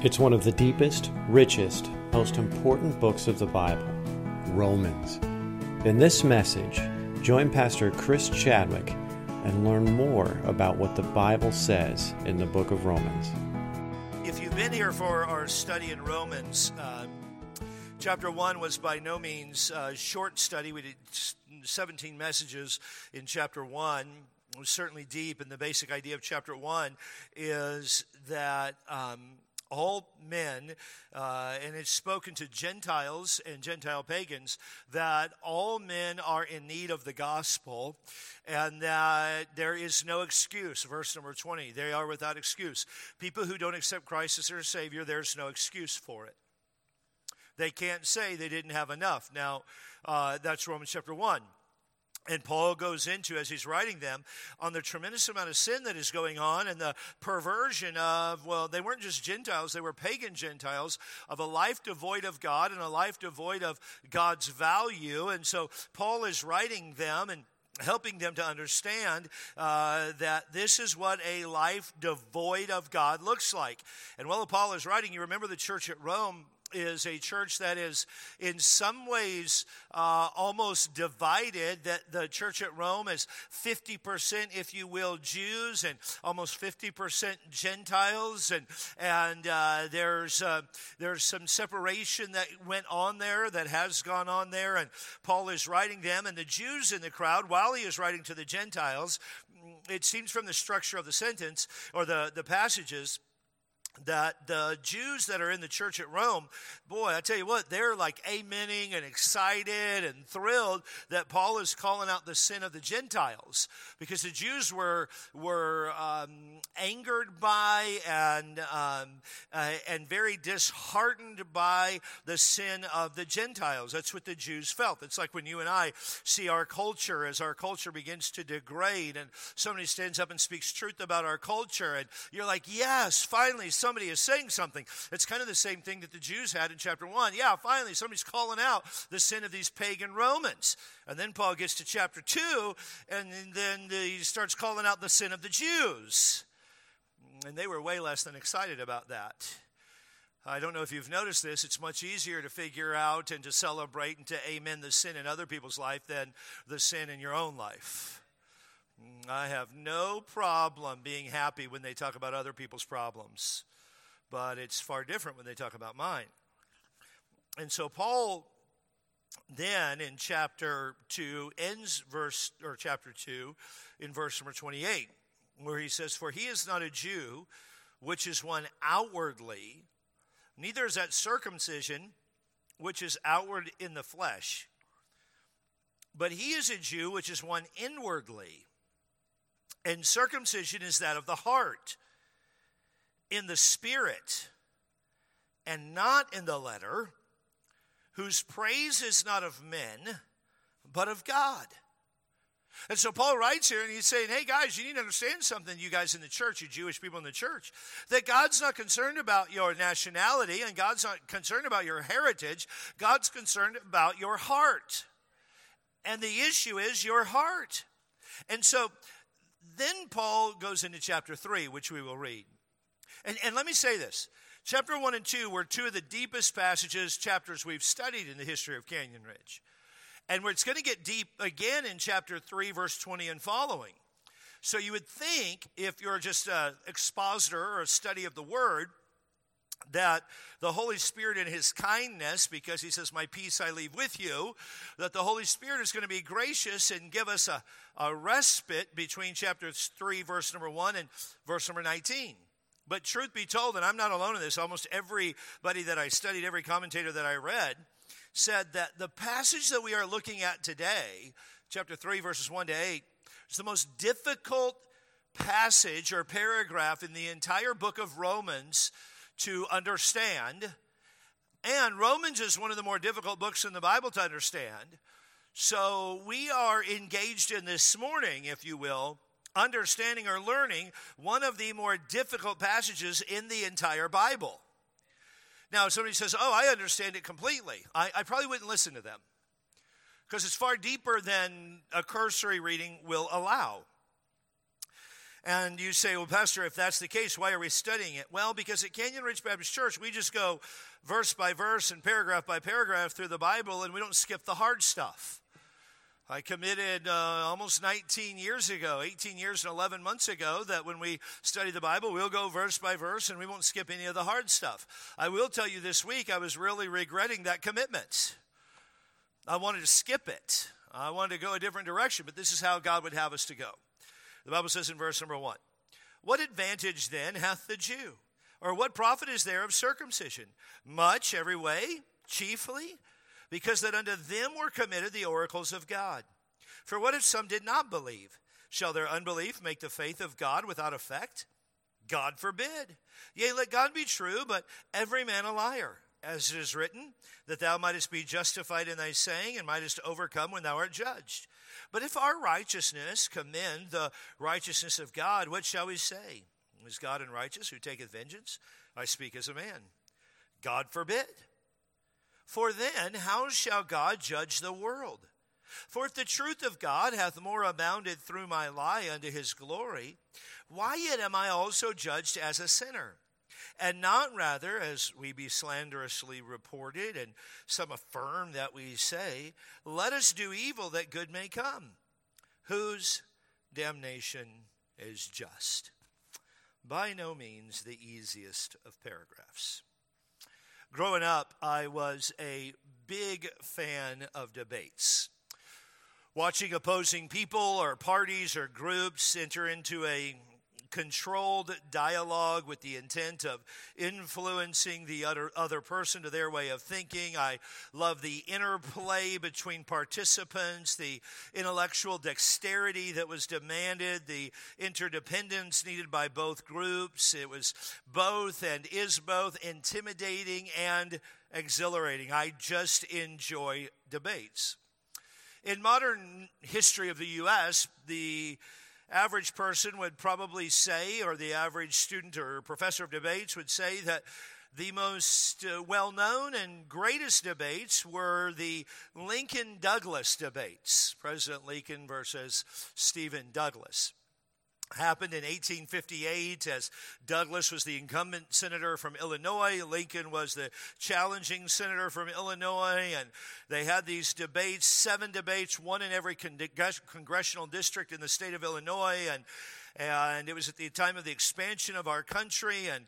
It's one of the deepest, richest, most important books of the Bible Romans. In this message, join Pastor Chris Chadwick and learn more about what the Bible says in the book of Romans. If you've been here for our study in Romans, uh, chapter 1 was by no means a short study. We did 17 messages in chapter 1 it was certainly deep, and the basic idea of chapter one is that um, all men, uh, and it's spoken to Gentiles and Gentile pagans, that all men are in need of the gospel and that there is no excuse. Verse number 20, they are without excuse. People who don't accept Christ as their Savior, there's no excuse for it. They can't say they didn't have enough. Now, uh, that's Romans chapter 1. And Paul goes into, as he's writing them, on the tremendous amount of sin that is going on and the perversion of, well, they weren't just Gentiles, they were pagan Gentiles, of a life devoid of God and a life devoid of God's value. And so Paul is writing them and helping them to understand uh, that this is what a life devoid of God looks like. And while Paul is writing, you remember the church at Rome is a church that is in some ways uh, almost divided that the church at rome is 50% if you will jews and almost 50% gentiles. And, and uh, there's, uh, there's some separation that went on there that has gone on there. And paul is writing them and the jews in the crowd while he is writing to the gentiles it seems from the structure of the sentence or the, the passages that the Jews that are in the church at Rome, boy, I tell you what, they're like amening and excited and thrilled that Paul is calling out the sin of the Gentiles because the Jews were were um, angered by and um, uh, and very disheartened by the sin of the Gentiles. That's what the Jews felt. It's like when you and I see our culture as our culture begins to degrade, and somebody stands up and speaks truth about our culture, and you're like, yes, finally somebody is saying something. It's kind of the same thing that the Jews had in chapter 1. Yeah, finally, somebody's calling out the sin of these pagan Romans. And then Paul gets to chapter 2, and then he starts calling out the sin of the Jews. And they were way less than excited about that. I don't know if you've noticed this. It's much easier to figure out and to celebrate and to amen the sin in other people's life than the sin in your own life. Mm, I have no problem being happy when they talk about other people's problems but it's far different when they talk about mine. And so Paul then in chapter 2 ends verse or chapter 2 in verse number 28 where he says for he is not a Jew which is one outwardly neither is that circumcision which is outward in the flesh but he is a Jew which is one inwardly and circumcision is that of the heart in the Spirit and not in the letter, whose praise is not of men, but of God. And so Paul writes here and he's saying, hey guys, you need to understand something, you guys in the church, you Jewish people in the church, that God's not concerned about your nationality and God's not concerned about your heritage. God's concerned about your heart. And the issue is your heart. And so then Paul goes into chapter 3, which we will read. And, and let me say this chapter 1 and 2 were two of the deepest passages, chapters we've studied in the history of Canyon Ridge. And it's going to get deep again in chapter 3, verse 20 and following. So you would think, if you're just an expositor or a study of the word, that the Holy Spirit in His kindness, because He says, My peace I leave with you, that the Holy Spirit is going to be gracious and give us a, a respite between chapter 3, verse number 1, and verse number 19. But truth be told, and I'm not alone in this, almost everybody that I studied, every commentator that I read, said that the passage that we are looking at today, chapter 3, verses 1 to 8, is the most difficult passage or paragraph in the entire book of Romans to understand. And Romans is one of the more difficult books in the Bible to understand. So we are engaged in this morning, if you will, understanding or learning one of the more difficult passages in the entire Bible. Now, if somebody says, Oh, I understand it completely, I, I probably wouldn't listen to them because it's far deeper than a cursory reading will allow. And you say, well, Pastor, if that's the case, why are we studying it? Well, because at Canyon Ridge Baptist Church, we just go verse by verse and paragraph by paragraph through the Bible, and we don't skip the hard stuff. I committed uh, almost 19 years ago, 18 years and 11 months ago, that when we study the Bible, we'll go verse by verse and we won't skip any of the hard stuff. I will tell you this week, I was really regretting that commitment. I wanted to skip it. I wanted to go a different direction, but this is how God would have us to go. The Bible says in verse number one What advantage then hath the Jew? Or what profit is there of circumcision? Much every way, chiefly because that unto them were committed the oracles of God. For what if some did not believe? Shall their unbelief make the faith of God without effect? God forbid. Yea, let God be true, but every man a liar. As it is written, that thou mightest be justified in thy saying, and mightest overcome when thou art judged. But if our righteousness commend the righteousness of God, what shall we say? Is God unrighteous who taketh vengeance? I speak as a man. God forbid. For then, how shall God judge the world? For if the truth of God hath more abounded through my lie unto his glory, why yet am I also judged as a sinner? And not rather, as we be slanderously reported, and some affirm that we say, let us do evil that good may come, whose damnation is just. By no means the easiest of paragraphs. Growing up, I was a big fan of debates. Watching opposing people or parties or groups enter into a controlled dialogue with the intent of influencing the other, other person to their way of thinking. I love the interplay between participants, the intellectual dexterity that was demanded, the interdependence needed by both groups. It was both and is both intimidating and exhilarating. I just enjoy debates. In modern history of the U.S., the average person would probably say, or the average student or professor of debates would say, that the most uh, well known and greatest debates were the Lincoln Douglas debates, President Lincoln versus Stephen Douglas happened in 1858 as Douglas was the incumbent senator from Illinois. Lincoln was the challenging senator from Illinois. And they had these debates, seven debates, one in every con- congressional district in the state of Illinois. And, and it was at the time of the expansion of our country. And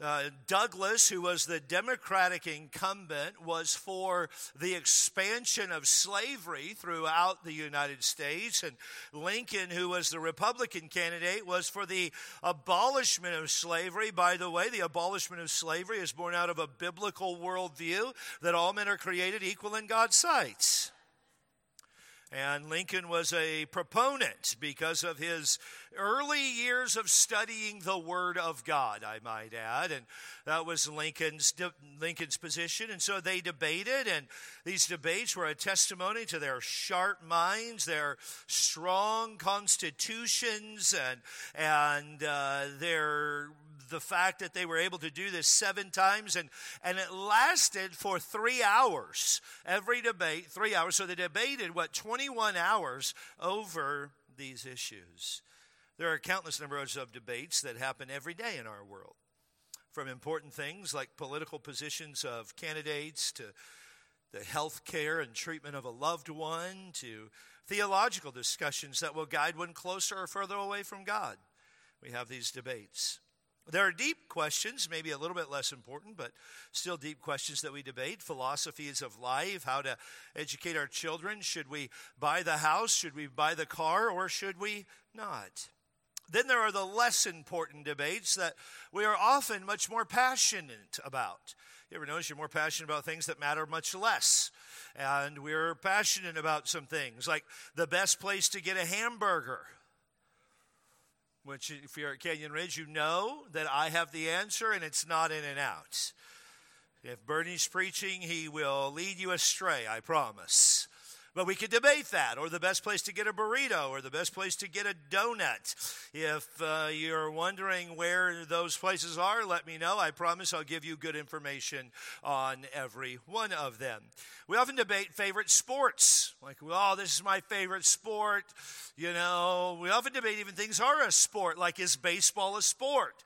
uh, Douglas, who was the Democratic incumbent, was for the expansion of slavery throughout the United States. And Lincoln, who was the Republican candidate, was for the abolishment of slavery. By the way, the abolishment of slavery is born out of a biblical worldview that all men are created equal in God's sight. And Lincoln was a proponent because of his early years of studying the Word of God, I might add. And that was Lincoln's, Lincoln's position. And so they debated, and these debates were a testimony to their sharp minds, their strong constitutions, and, and uh, their the fact that they were able to do this seven times and, and it lasted for three hours. Every debate, three hours. So they debated, what, 21 hours over these issues. There are countless numbers of debates that happen every day in our world. From important things like political positions of candidates to the health care and treatment of a loved one to theological discussions that will guide one closer or further away from God. We have these debates. There are deep questions, maybe a little bit less important, but still deep questions that we debate. Philosophies of life, how to educate our children. Should we buy the house? Should we buy the car? Or should we not? Then there are the less important debates that we are often much more passionate about. You ever notice you're more passionate about things that matter much less? And we're passionate about some things like the best place to get a hamburger which, if you're at Canyon Ridge, you know that I have the answer and it's not In-N-Out. If Bernie's preaching, he will lead you astray, I promise. But we could debate that, or the best place to get a burrito, or the best place to get a donut. If uh, you're wondering where those places are, let me know. I promise I'll give you good information on every one of them. We often debate favorite sports. Like, well, this is my favorite sport. You know, we often debate even things are a sport, like, is baseball a sport?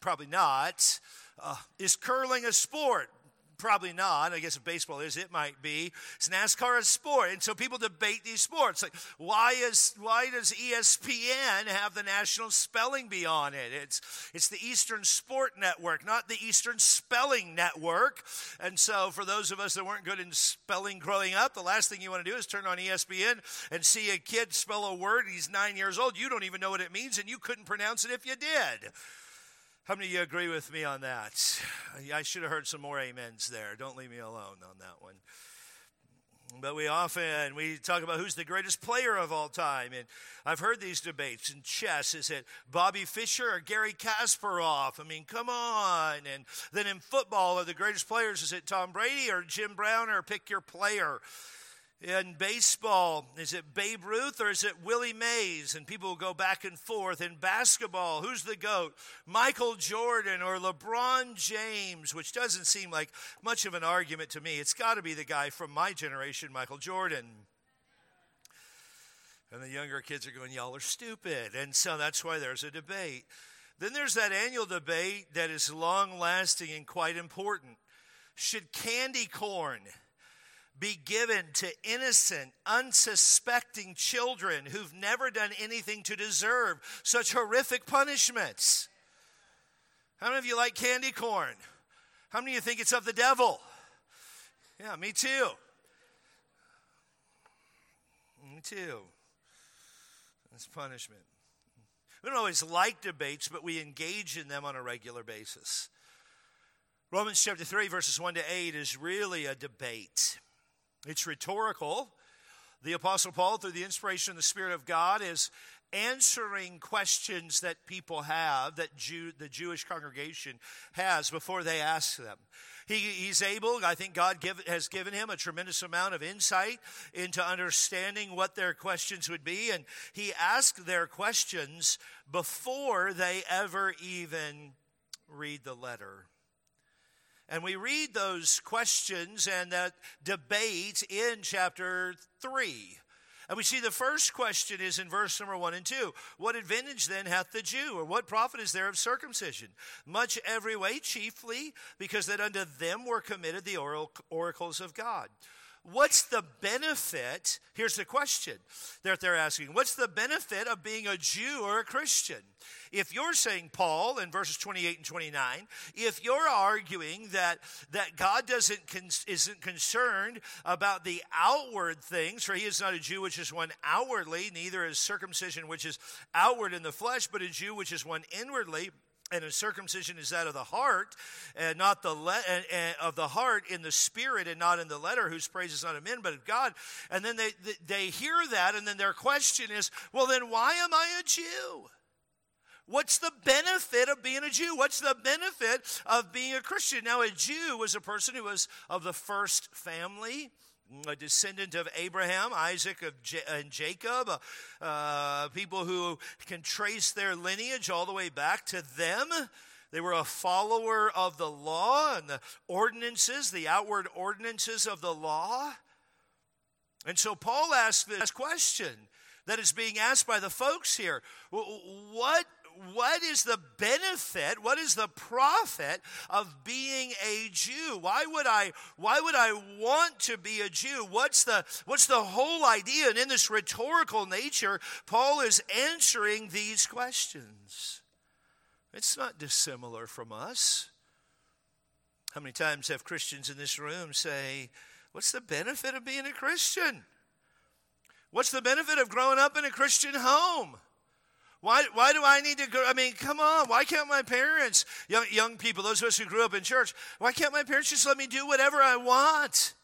Probably not. Uh, is curling a sport? Probably not. I guess if baseball is, it might be. It's NASCAR a sport? And so people debate these sports. Like, why is why does ESPN have the National Spelling Bee on it? It's it's the Eastern Sport Network, not the Eastern Spelling Network. And so, for those of us that weren't good in spelling growing up, the last thing you want to do is turn on ESPN and see a kid spell a word. He's nine years old. You don't even know what it means, and you couldn't pronounce it if you did. How many of you agree with me on that? I should have heard some more amens there. Don't leave me alone on that one. But we often we talk about who's the greatest player of all time, and I've heard these debates in chess. Is it Bobby Fischer or Garry Kasparov? I mean, come on! And then in football, are the greatest players? Is it Tom Brady or Jim Brown or pick your player? In baseball, is it Babe Ruth or is it Willie Mays? And people will go back and forth. In basketball, who's the GOAT? Michael Jordan or LeBron James, which doesn't seem like much of an argument to me. It's got to be the guy from my generation, Michael Jordan. And the younger kids are going, Y'all are stupid. And so that's why there's a debate. Then there's that annual debate that is long lasting and quite important. Should candy corn be given to innocent, unsuspecting children who've never done anything to deserve such horrific punishments. How many of you like candy corn? How many of you think it's of the devil? Yeah, me too. Me too. It's punishment. We don't always like debates, but we engage in them on a regular basis. Romans chapter 3, verses 1 to 8 is really a debate. It's rhetorical. The Apostle Paul, through the inspiration of the Spirit of God, is answering questions that people have, that Jew, the Jewish congregation has before they ask them. He, he's able, I think God give, has given him a tremendous amount of insight into understanding what their questions would be. And he asked their questions before they ever even read the letter. And we read those questions and that debate in chapter 3. And we see the first question is in verse number one and two. What advantage then hath the Jew, or what profit is there of circumcision? Much every way, chiefly because that unto them were committed the oracles of God. What's the benefit? Here's the question that they're asking What's the benefit of being a Jew or a Christian? If you're saying, Paul, in verses 28 and 29, if you're arguing that, that God doesn't isn't concerned about the outward things, for he is not a Jew which is one outwardly, neither is circumcision which is outward in the flesh, but a Jew which is one inwardly, and a circumcision is that of the heart and not the le- and, and of the heart in the spirit and not in the letter whose praise is not of men but of god and then they, they hear that and then their question is well then why am i a jew What's the benefit of being a Jew? What's the benefit of being a Christian? Now, a Jew was a person who was of the first family a descendant of Abraham, Isaac, of J- and Jacob, uh, people who can trace their lineage all the way back to them. They were a follower of the law and the ordinances, the outward ordinances of the law. And so Paul asked this question that is being asked by the folks here. What what is the benefit, what is the profit of being a Jew? Why would I why would I want to be a Jew? What's the what's the whole idea? And in this rhetorical nature, Paul is answering these questions. It's not dissimilar from us. How many times have Christians in this room say, What's the benefit of being a Christian? What's the benefit of growing up in a Christian home? Why, why do I need to go? I mean, come on. Why can't my parents, young, young people, those of us who grew up in church, why can't my parents just let me do whatever I want?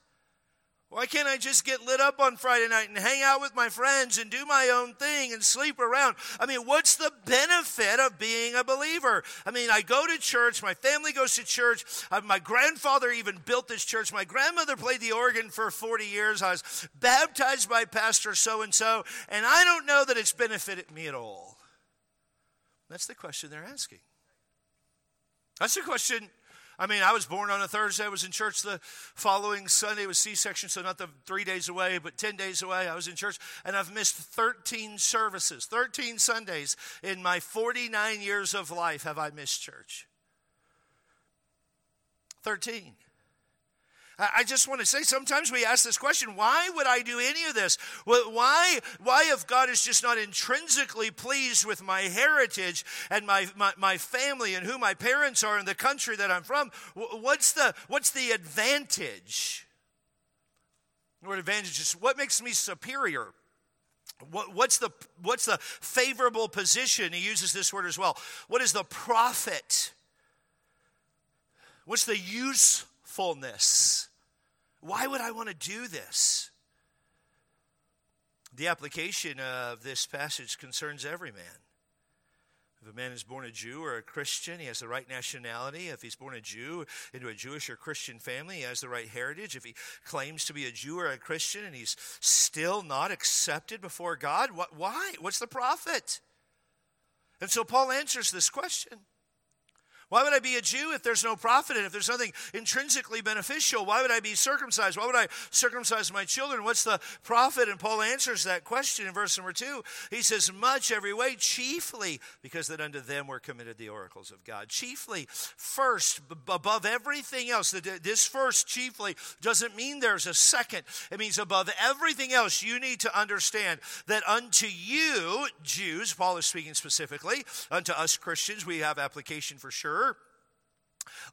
Why can't I just get lit up on Friday night and hang out with my friends and do my own thing and sleep around? I mean, what's the benefit of being a believer? I mean, I go to church, my family goes to church. Uh, my grandfather even built this church. My grandmother played the organ for 40 years. I was baptized by Pastor so and so, and I don't know that it's benefited me at all. That's the question they're asking. That's the question I mean, I was born on a Thursday. I was in church the following Sunday. It was C section, so not the three days away, but 10 days away. I was in church, and I've missed 13 services, 13 Sundays in my 49 years of life have I missed church. 13. I just want to say sometimes we ask this question why would I do any of this? Why, why if God is just not intrinsically pleased with my heritage and my, my, my family and who my parents are and the country that I'm from, what's the, what's the advantage? What advantage is what makes me superior? What, what's, the, what's the favorable position? He uses this word as well. What is the profit? What's the usefulness? Why would I want to do this? The application of this passage concerns every man. If a man is born a Jew or a Christian, he has the right nationality. If he's born a Jew into a Jewish or Christian family, he has the right heritage. If he claims to be a Jew or a Christian and he's still not accepted before God, what, why? What's the profit? And so Paul answers this question. Why would I be a Jew if there's no profit and if there's nothing intrinsically beneficial? Why would I be circumcised? Why would I circumcise my children? What's the profit? And Paul answers that question in verse number two. He says, Much every way, chiefly because that unto them were committed the oracles of God. Chiefly, first, above everything else. This first, chiefly, doesn't mean there's a second. It means above everything else, you need to understand that unto you, Jews, Paul is speaking specifically, unto us Christians, we have application for sure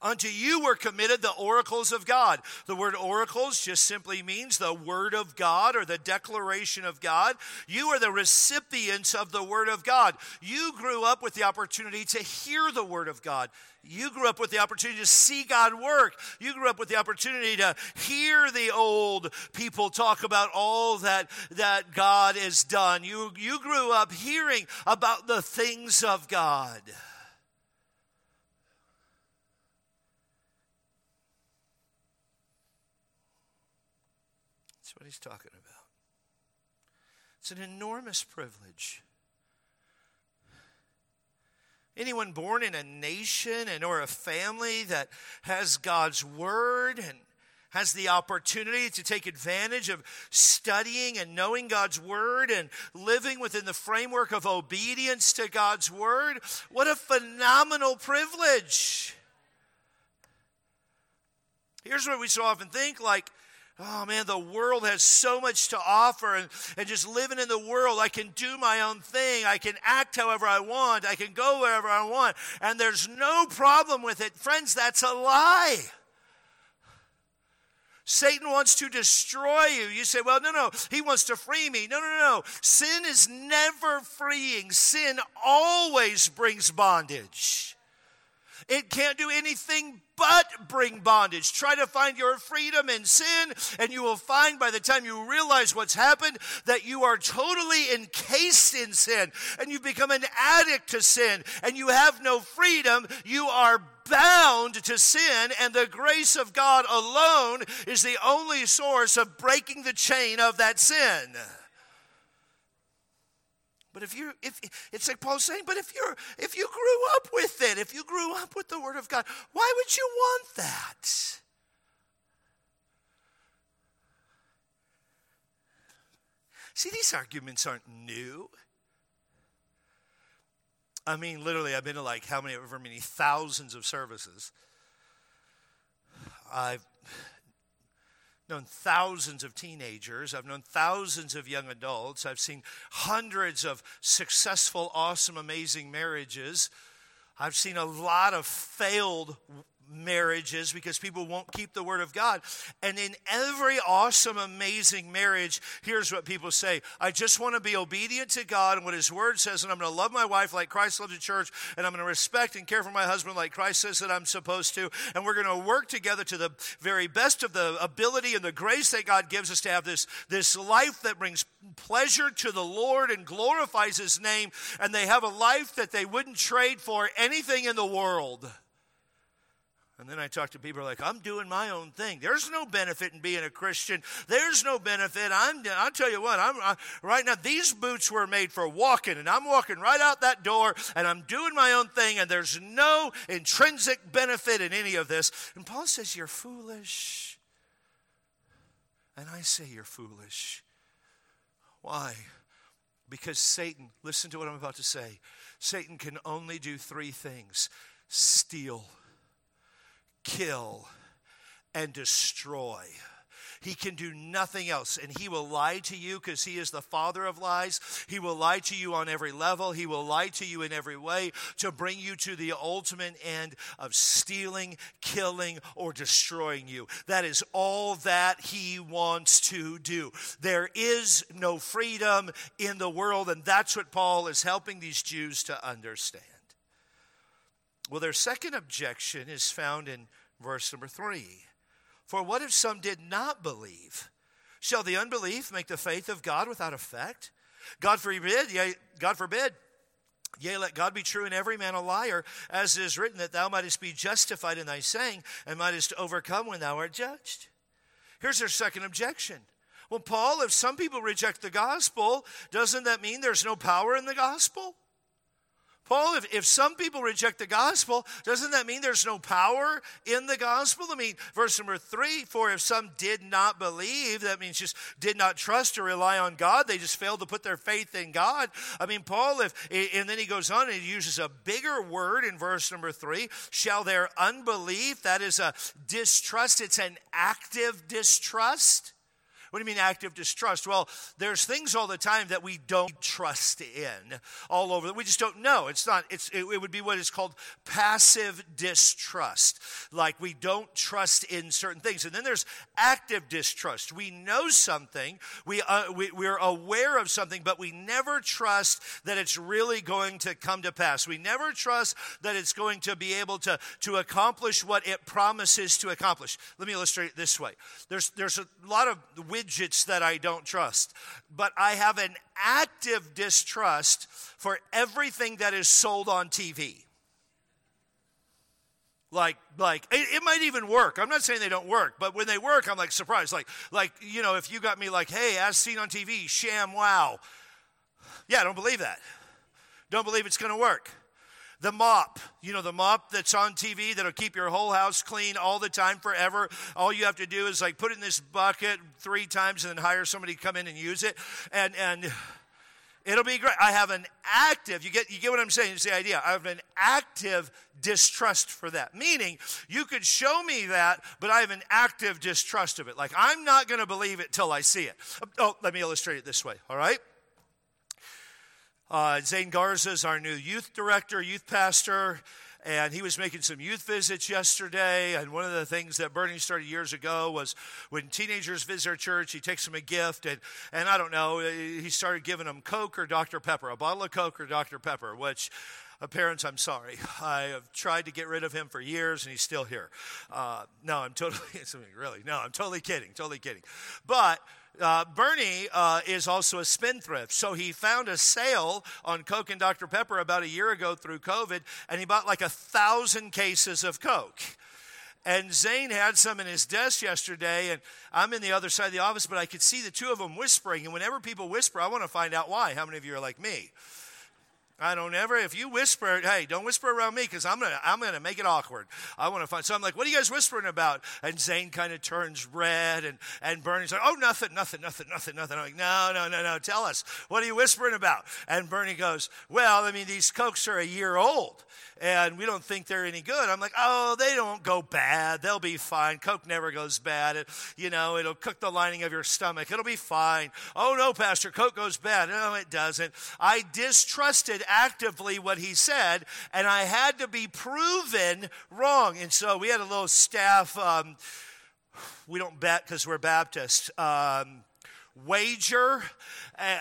Unto you were committed the oracles of God. The word oracles just simply means the word of God or the declaration of God. You are the recipients of the word of God. You grew up with the opportunity to hear the word of God. You grew up with the opportunity to see God work. You grew up with the opportunity to hear the old people talk about all that, that God has done. You, you grew up hearing about the things of God. He's talking about. It's an enormous privilege. Anyone born in a nation and or a family that has God's word and has the opportunity to take advantage of studying and knowing God's Word and living within the framework of obedience to God's Word. What a phenomenal privilege! Here's what we so often think like, Oh man, the world has so much to offer, and, and just living in the world, I can do my own thing. I can act however I want. I can go wherever I want, and there's no problem with it. Friends, that's a lie. Satan wants to destroy you. You say, well, no, no, he wants to free me. No, no, no. Sin is never freeing, sin always brings bondage. It can't do anything but bring bondage. Try to find your freedom in sin, and you will find by the time you realize what's happened that you are totally encased in sin, and you've become an addict to sin, and you have no freedom. You are bound to sin, and the grace of God alone is the only source of breaking the chain of that sin. But if you if it's like Paul's saying, but if you're if you grew up with it, if you grew up with the word of God, why would you want that? See, these arguments aren't new. I mean, literally, I've been to like how many, ever many thousands of services. I've known thousands of teenagers. I've known thousands of young adults. I've seen hundreds of successful, awesome, amazing marriages. I've seen a lot of failed marriages because people won't keep the word of God. And in every awesome, amazing marriage, here's what people say I just want to be obedient to God and what His word says, and I'm going to love my wife like Christ loved the church, and I'm going to respect and care for my husband like Christ says that I'm supposed to, and we're going to work together to the very best of the ability and the grace that God gives us to have this, this life that brings pleasure to the Lord and glorifies His name, and they have a life that they wouldn't trade for anything in the world. And then I talk to people like, I'm doing my own thing. There's no benefit in being a Christian. There's no benefit. I'm, I'll tell you what, I'm, I, right now, these boots were made for walking, and I'm walking right out that door, and I'm doing my own thing, and there's no intrinsic benefit in any of this. And Paul says, You're foolish. And I say, You're foolish. Why? Because Satan, listen to what I'm about to say. Satan can only do three things steal kill, and destroy. He can do nothing else. And he will lie to you because he is the father of lies. He will lie to you on every level. He will lie to you in every way to bring you to the ultimate end of stealing, killing, or destroying you. That is all that he wants to do. There is no freedom in the world. And that's what Paul is helping these Jews to understand. Well, their second objection is found in verse number three. For what if some did not believe? Shall the unbelief make the faith of God without effect? God forbid, yea, God forbid. Yea, let God be true and every man a liar, as it is written, that thou mightest be justified in thy saying, and mightest overcome when thou art judged. Here's their second objection. Well, Paul, if some people reject the gospel, doesn't that mean there's no power in the gospel? Paul, if, if some people reject the gospel, doesn't that mean there's no power in the gospel? I mean, verse number three, for if some did not believe, that means just did not trust or rely on God, they just failed to put their faith in God. I mean, Paul, if, and then he goes on and he uses a bigger word in verse number three, shall their unbelief, that is a distrust, it's an active distrust. What do you mean active distrust? Well, there's things all the time that we don't trust in all over. We just don't know. It's not, it's, it, it would be what is called passive distrust. Like we don't trust in certain things. And then there's active distrust. We know something, we, uh, we, we're aware of something, but we never trust that it's really going to come to pass. We never trust that it's going to be able to, to accomplish what it promises to accomplish. Let me illustrate it this way. There's, there's a lot of widgets that I don't trust, but I have an active distrust for everything that is sold on TV. Like, like it, it, might even work. I'm not saying they don't work, but when they work, I'm like surprised. Like, like you know, if you got me like, hey, as seen on TV, ShamWow. Yeah, I don't believe that. Don't believe it's going to work. The mop, you know, the mop that's on TV that'll keep your whole house clean all the time forever. All you have to do is like put it in this bucket three times and then hire somebody to come in and use it. And, and, It'll be great. I have an active, you get, you get what I'm saying? It's the idea. I have an active distrust for that. Meaning, you could show me that, but I have an active distrust of it. Like, I'm not going to believe it till I see it. Oh, let me illustrate it this way, all right? Uh, Zane Garza is our new youth director, youth pastor, and he was making some youth visits yesterday. And one of the things that Bernie started years ago was when teenagers visit our church, he takes them a gift, and, and I don't know, he started giving them Coke or Dr. Pepper, a bottle of Coke or Dr. Pepper, which uh, parents, I'm sorry. I have tried to get rid of him for years, and he's still here. Uh, no, I'm totally, really, no, I'm totally kidding, totally kidding. But uh, Bernie uh, is also a spendthrift. So he found a sale on Coke and Dr. Pepper about a year ago through COVID, and he bought like a thousand cases of Coke. And Zane had some in his desk yesterday, and I'm in the other side of the office, but I could see the two of them whispering. And whenever people whisper, I want to find out why. How many of you are like me? I don't ever, if you whisper, hey, don't whisper around me because I'm going to I'm gonna make it awkward. I want to find, so I'm like, what are you guys whispering about? And Zane kind of turns red and, and Bernie's like, oh, nothing, nothing, nothing, nothing, nothing. I'm like, no, no, no, no, tell us. What are you whispering about? And Bernie goes, well, I mean, these Cokes are a year old and we don't think they're any good. I'm like, oh, they don't go bad. They'll be fine. Coke never goes bad. It, you know, it'll cook the lining of your stomach. It'll be fine. Oh, no, Pastor, Coke goes bad. No, it doesn't. I distrusted actively what he said, and I had to be proven wrong. And so we had a little staff. Um, we don't bet because we're Baptist. Um, wager. Uh,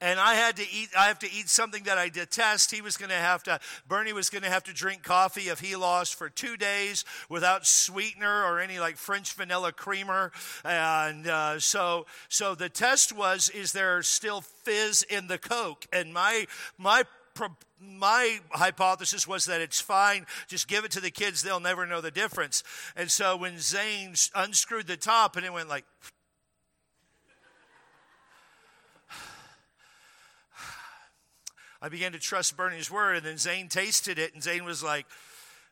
and I had to eat, I have to eat something that I detest. He was going to have to, Bernie was going to have to drink coffee if he lost for two days without sweetener or any like French vanilla creamer. And uh, so, so the test was, is there still fizz in the Coke? And my, my, my hypothesis was that it's fine. Just give it to the kids. They'll never know the difference. And so when Zane unscrewed the top and it went like, I began to trust Bernie's word, and then Zane tasted it, and Zane was like,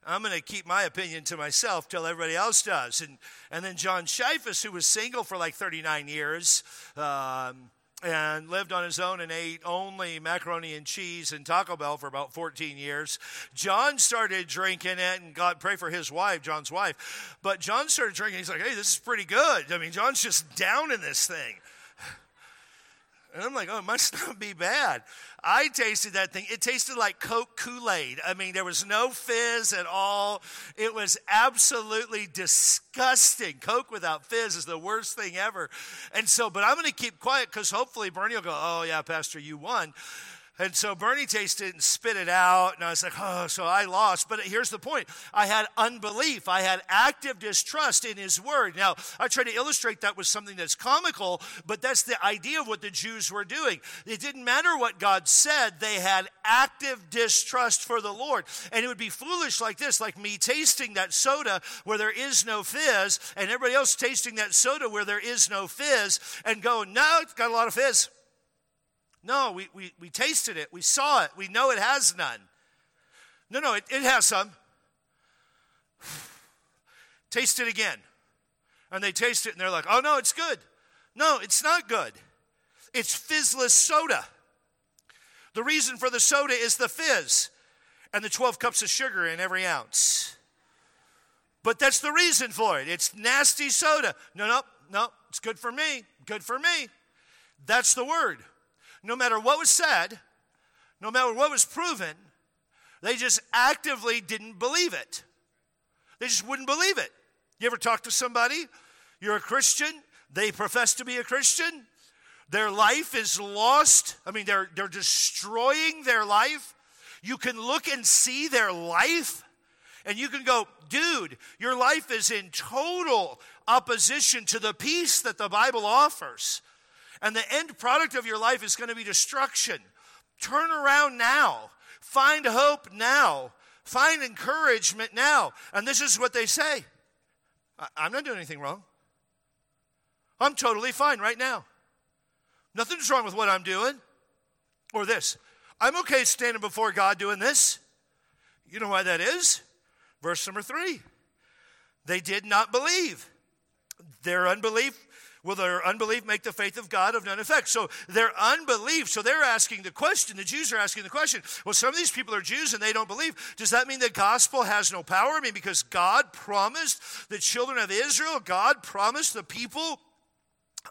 I'm going to keep my opinion to myself till everybody else does. And, and then John Scheifus, who was single for like 39 years um, and lived on his own and ate only macaroni and cheese and Taco Bell for about 14 years, John started drinking it, and God pray for his wife, John's wife. But John started drinking. He's like, hey, this is pretty good. I mean, John's just down in this thing. And I'm like, oh, it must not be bad. I tasted that thing. It tasted like Coke Kool Aid. I mean, there was no fizz at all. It was absolutely disgusting. Coke without fizz is the worst thing ever. And so, but I'm going to keep quiet because hopefully Bernie will go, oh, yeah, Pastor, you won. And so Bernie tasted it and spit it out. And I was like, oh, so I lost. But here's the point I had unbelief, I had active distrust in his word. Now, I try to illustrate that with something that's comical, but that's the idea of what the Jews were doing. It didn't matter what God said, they had active distrust for the Lord. And it would be foolish like this, like me tasting that soda where there is no fizz, and everybody else tasting that soda where there is no fizz, and going, no, it's got a lot of fizz. No, we, we, we tasted it. We saw it. We know it has none. No, no, it, it has some. taste it again. And they taste it and they're like, oh no, it's good. No, it's not good. It's fizzless soda. The reason for the soda is the fizz and the 12 cups of sugar in every ounce. But that's the reason for it. It's nasty soda. No, no, no, it's good for me. Good for me. That's the word no matter what was said, no matter what was proven, they just actively didn't believe it. They just wouldn't believe it. You ever talk to somebody? You're a Christian, they profess to be a Christian, their life is lost. I mean, they're, they're destroying their life. You can look and see their life, and you can go, dude, your life is in total opposition to the peace that the Bible offers. And the end product of your life is going to be destruction. Turn around now. Find hope now. Find encouragement now. And this is what they say I'm not doing anything wrong. I'm totally fine right now. Nothing's wrong with what I'm doing. Or this I'm okay standing before God doing this. You know why that is? Verse number three. They did not believe. Their unbelief Will their unbelief make the faith of God of none effect? So their unbelief, so they're asking the question, the Jews are asking the question, well, some of these people are Jews and they don't believe. Does that mean the gospel has no power? I mean, because God promised the children of Israel, God promised the people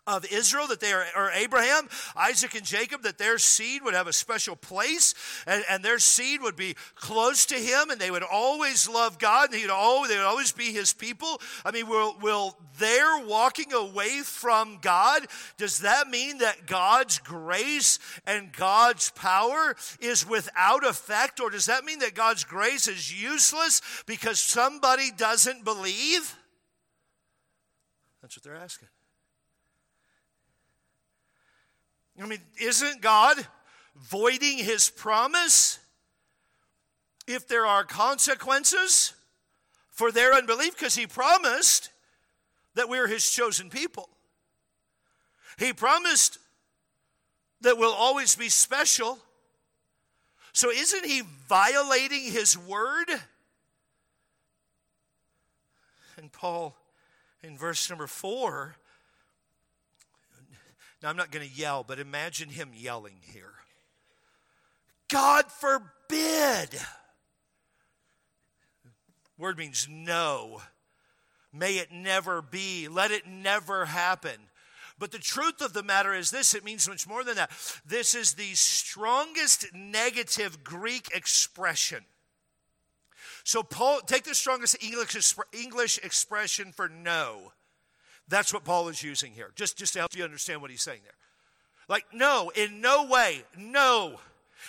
of Israel, that they are, or Abraham, Isaac, and Jacob, that their seed would have a special place and, and their seed would be close to him and they would always love God and he would always, they would always be his people. I mean, will, will their walking away from God, does that mean that God's grace and God's power is without effect? Or does that mean that God's grace is useless because somebody doesn't believe? That's what they're asking. I mean, isn't God voiding his promise if there are consequences for their unbelief? Because he promised that we're his chosen people. He promised that we'll always be special. So, isn't he violating his word? And Paul, in verse number four, now, I'm not going to yell, but imagine him yelling here. God forbid. Word means no. May it never be. Let it never happen. But the truth of the matter is this it means much more than that. This is the strongest negative Greek expression. So, Paul, take the strongest English, English expression for no. That's what Paul is using here, just, just to help you understand what he's saying there. Like, no, in no way, no.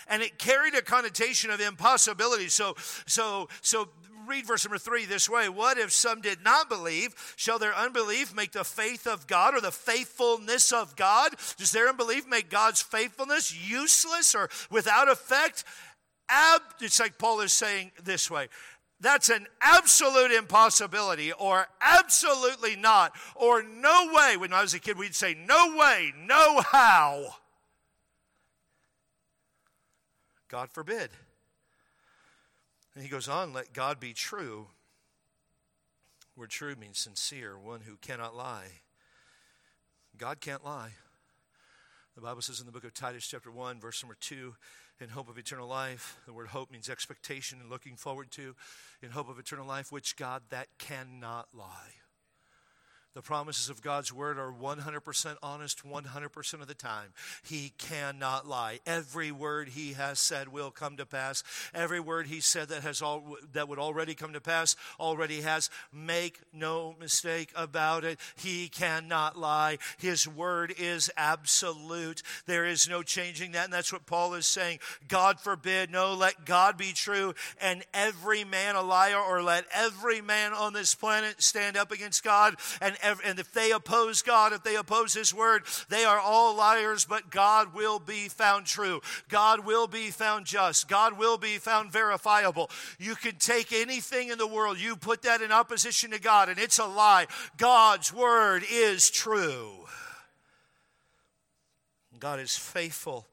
And it carried a connotation of impossibility. So, so, so read verse number three this way What if some did not believe? Shall their unbelief make the faith of God or the faithfulness of God? Does their unbelief make God's faithfulness useless or without effect? Ab- it's like Paul is saying this way that's an absolute impossibility, or absolutely not, or no way. When I was a kid, we'd say, no way, no how. God forbid. And he goes on, let God be true. Word true means sincere, one who cannot lie. God can't lie. The Bible says in the book of Titus, chapter 1, verse number 2, in hope of eternal life. The word hope means expectation and looking forward to. In hope of eternal life, which God that cannot lie. The promises of God's word are 100% honest 100% of the time. He cannot lie. Every word he has said will come to pass. Every word he said that has all that would already come to pass already has. Make no mistake about it. He cannot lie. His word is absolute. There is no changing that and that's what Paul is saying. God forbid, no let God be true and every man a liar or let every man on this planet stand up against God and and if they oppose God, if they oppose His word, they are all liars, but God will be found true. God will be found just. God will be found verifiable. You can take anything in the world, you put that in opposition to God, and it's a lie. God's word is true. God is faithful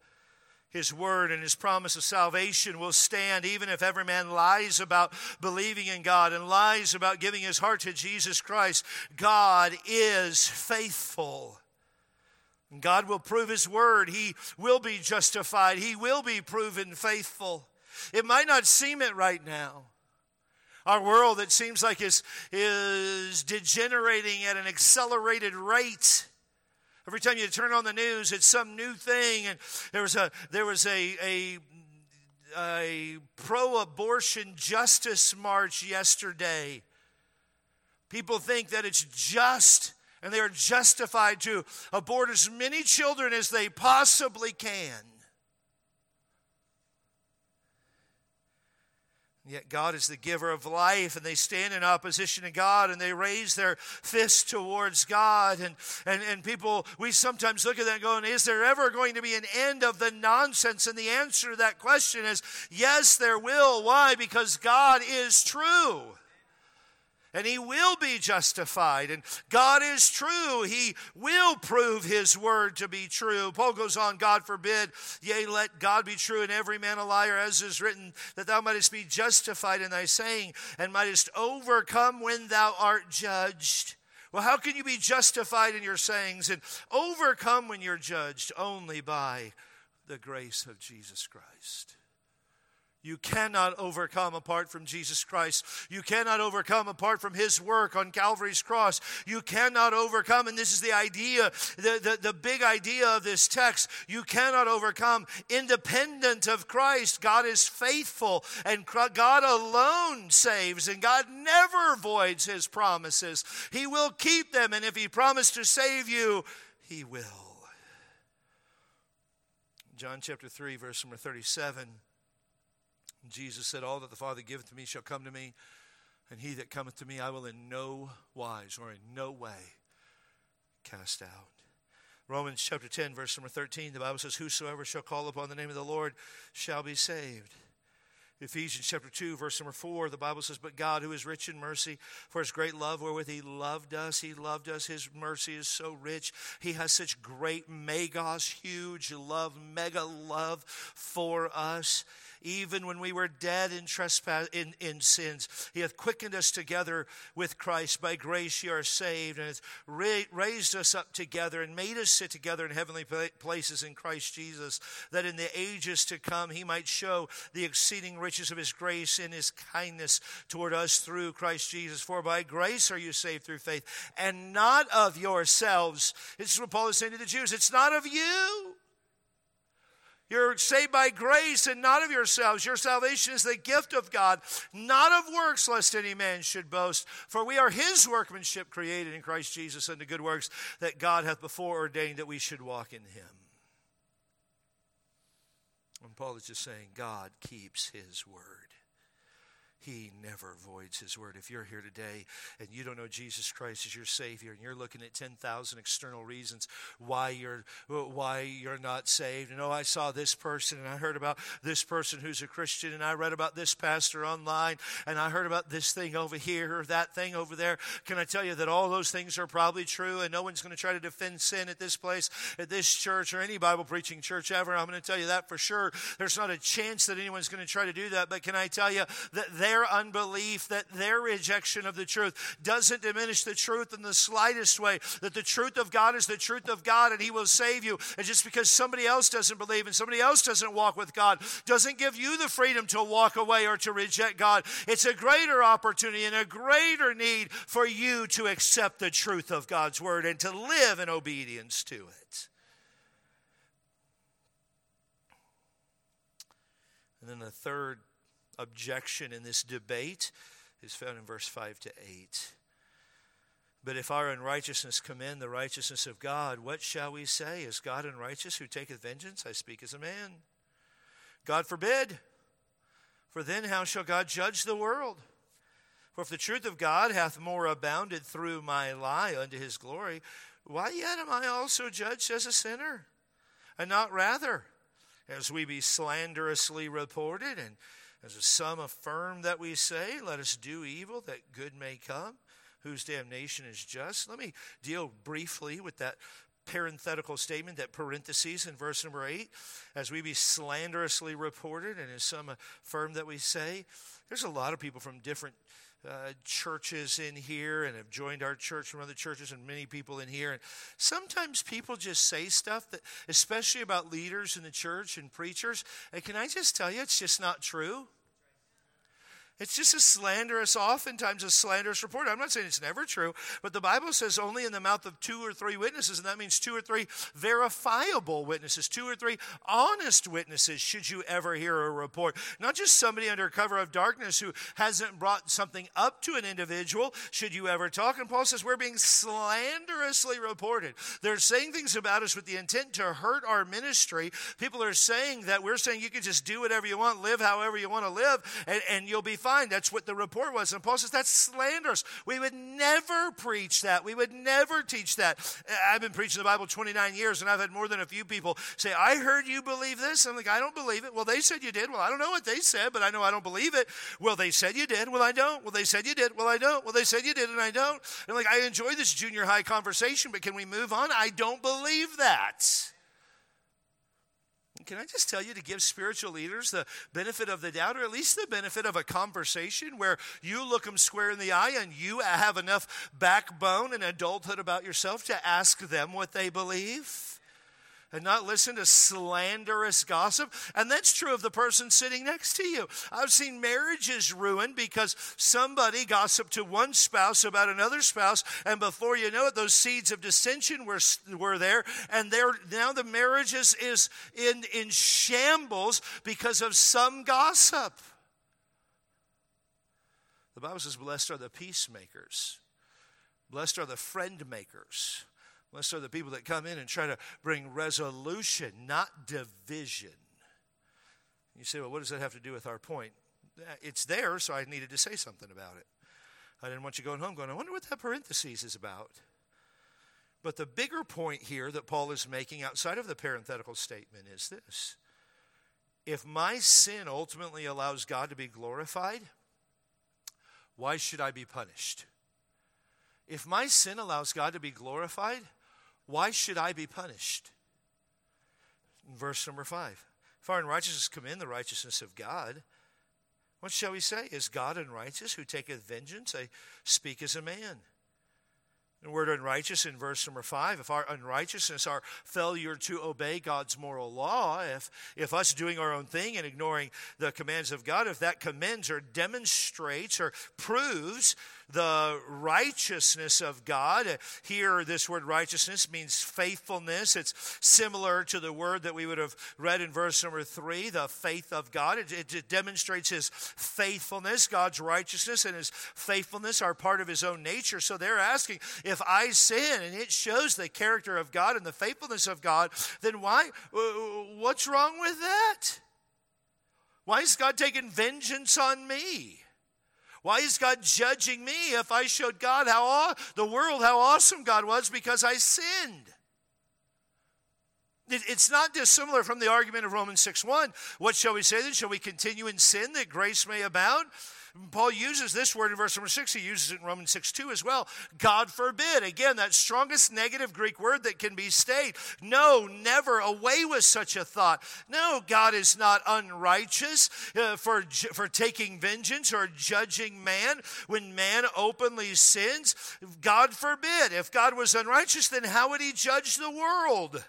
his word and his promise of salvation will stand even if every man lies about believing in God and lies about giving his heart to Jesus Christ. God is faithful. God will prove his word. He will be justified. He will be proven faithful. It might not seem it right now. Our world, it seems like, is, is degenerating at an accelerated rate. Every time you turn on the news, it's some new thing. And there was a there was a a, a pro-abortion justice march yesterday. People think that it's just and they are justified to abort as many children as they possibly can. Yet God is the giver of life, and they stand in opposition to God and they raise their fists towards God. And, and, and people, we sometimes look at that going, Is there ever going to be an end of the nonsense? And the answer to that question is yes, there will. Why? Because God is true and he will be justified. And God is true. He will prove his word to be true. Paul goes on, God forbid, yea, let God be true and every man a liar, as is written, that thou mightest be justified in thy saying and mightest overcome when thou art judged. Well, how can you be justified in your sayings and overcome when you're judged? Only by the grace of Jesus Christ. You cannot overcome apart from Jesus Christ. You cannot overcome apart from His work on Calvary's cross. You cannot overcome, and this is the idea, the, the, the big idea of this text. You cannot overcome independent of Christ. God is faithful, and God alone saves, and God never voids His promises. He will keep them, and if He promised to save you, He will. John chapter 3, verse number 37. Jesus said, All that the Father giveth to me shall come to me, and he that cometh to me I will in no wise or in no way cast out. Romans chapter 10, verse number 13, the Bible says, Whosoever shall call upon the name of the Lord shall be saved. Ephesians chapter 2, verse number 4, the Bible says, But God, who is rich in mercy, for his great love wherewith he loved us, he loved us. His mercy is so rich. He has such great, megos, huge love, mega love for us. Even when we were dead in trespass in, in sins. He hath quickened us together with christ. By grace ye are saved and hath ra- raised us up together and made us sit together in heavenly places in christ jesus that in the ages to come he might show the exceeding riches of his grace in his kindness toward us through christ jesus. For by grace are you saved through faith and not of yourselves. This is what paul is saying to the jews. It's not of you you're saved by grace and not of yourselves. Your salvation is the gift of God, not of works, lest any man should boast. For we are his workmanship created in Christ Jesus unto good works that God hath before ordained that we should walk in him. And Paul is just saying, God keeps his word. He never voids his word. If you're here today and you don't know Jesus Christ as your Savior and you're looking at 10,000 external reasons why you're, why you're not saved, and oh, I saw this person and I heard about this person who's a Christian and I read about this pastor online and I heard about this thing over here or that thing over there, can I tell you that all those things are probably true and no one's going to try to defend sin at this place, at this church, or any Bible preaching church ever? I'm going to tell you that for sure. There's not a chance that anyone's going to try to do that, but can I tell you that they their unbelief, that their rejection of the truth doesn't diminish the truth in the slightest way. That the truth of God is the truth of God and He will save you. And just because somebody else doesn't believe and somebody else doesn't walk with God doesn't give you the freedom to walk away or to reject God. It's a greater opportunity and a greater need for you to accept the truth of God's word and to live in obedience to it. And then the third objection in this debate is found in verse 5 to 8. But if our unrighteousness commend the righteousness of God, what shall we say? Is God unrighteous who taketh vengeance? I speak as a man. God forbid. For then how shall God judge the world? For if the truth of God hath more abounded through my lie unto his glory, why yet am I also judged as a sinner? And not rather, as we be slanderously reported, and as some affirm that we say, let us do evil that good may come, whose damnation is just. Let me deal briefly with that parenthetical statement, that parenthesis in verse number eight, as we be slanderously reported, and as some affirm that we say. There's a lot of people from different uh, churches in here and have joined our church from other churches and many people in here. And sometimes people just say stuff that, especially about leaders in the church and preachers. And can I just tell you, it's just not true? It's just a slanderous, oftentimes a slanderous report. I'm not saying it's never true, but the Bible says only in the mouth of two or three witnesses, and that means two or three verifiable witnesses, two or three honest witnesses, should you ever hear a report. Not just somebody under cover of darkness who hasn't brought something up to an individual, should you ever talk. And Paul says we're being slanderously reported. They're saying things about us with the intent to hurt our ministry. People are saying that we're saying you can just do whatever you want, live however you want to live, and, and you'll be fine fine. That's what the report was. And Paul says that's slanderous. We would never preach that. We would never teach that. Uh, I've been preaching the Bible 29 years, and I've had more than a few people say, I heard you believe this. I'm like, I don't believe it. Well, they said you did. Well, I don't know what they said, but I know I don't believe it. Well, they said you did. Well, I don't. Well, they said you did. Well, I don't. Well, they said you did, and I don't. And like, I enjoy this junior high conversation, but can we move on? I don't believe that. Can I just tell you to give spiritual leaders the benefit of the doubt, or at least the benefit of a conversation where you look them square in the eye and you have enough backbone and adulthood about yourself to ask them what they believe? And not listen to slanderous gossip. And that's true of the person sitting next to you. I've seen marriages ruined because somebody gossiped to one spouse about another spouse, and before you know it, those seeds of dissension were, were there, and there now the marriage is, is in, in shambles because of some gossip. The Bible says, Blessed are the peacemakers. Blessed are the friend makers. Blessed are the people that come in and try to bring resolution, not division. You say, well, what does that have to do with our point? Eh, it's there, so I needed to say something about it. I didn't want you going home going, I wonder what that parenthesis is about. But the bigger point here that Paul is making outside of the parenthetical statement is this if my sin ultimately allows God to be glorified, why should I be punished? If my sin allows God to be glorified, why should I be punished? Verse number five If our unrighteousness commend the righteousness of God, what shall we say? Is God unrighteous who taketh vengeance? I speak as a man. The word unrighteous in verse number five, if our unrighteousness, our failure to obey God's moral law, if, if us doing our own thing and ignoring the commands of God, if that commends or demonstrates or proves the righteousness of God. Here, this word righteousness means faithfulness. It's similar to the word that we would have read in verse number three, the faith of God. It, it, it demonstrates his faithfulness. God's righteousness and his faithfulness are part of his own nature. So they're asking, if I sin and it shows the character of God and the faithfulness of God, then why? Uh, what's wrong with that? Why is God taking vengeance on me? Why is God judging me if I showed God how the world how awesome God was because I sinned? It's not dissimilar from the argument of Romans 6 1. What shall we say then? Shall we continue in sin that grace may abound? Paul uses this word in verse number six. He uses it in Romans 6 2 as well. God forbid. Again, that strongest negative Greek word that can be stayed. No, never away with such a thought. No, God is not unrighteous uh, for, for taking vengeance or judging man when man openly sins. God forbid. If God was unrighteous, then how would he judge the world?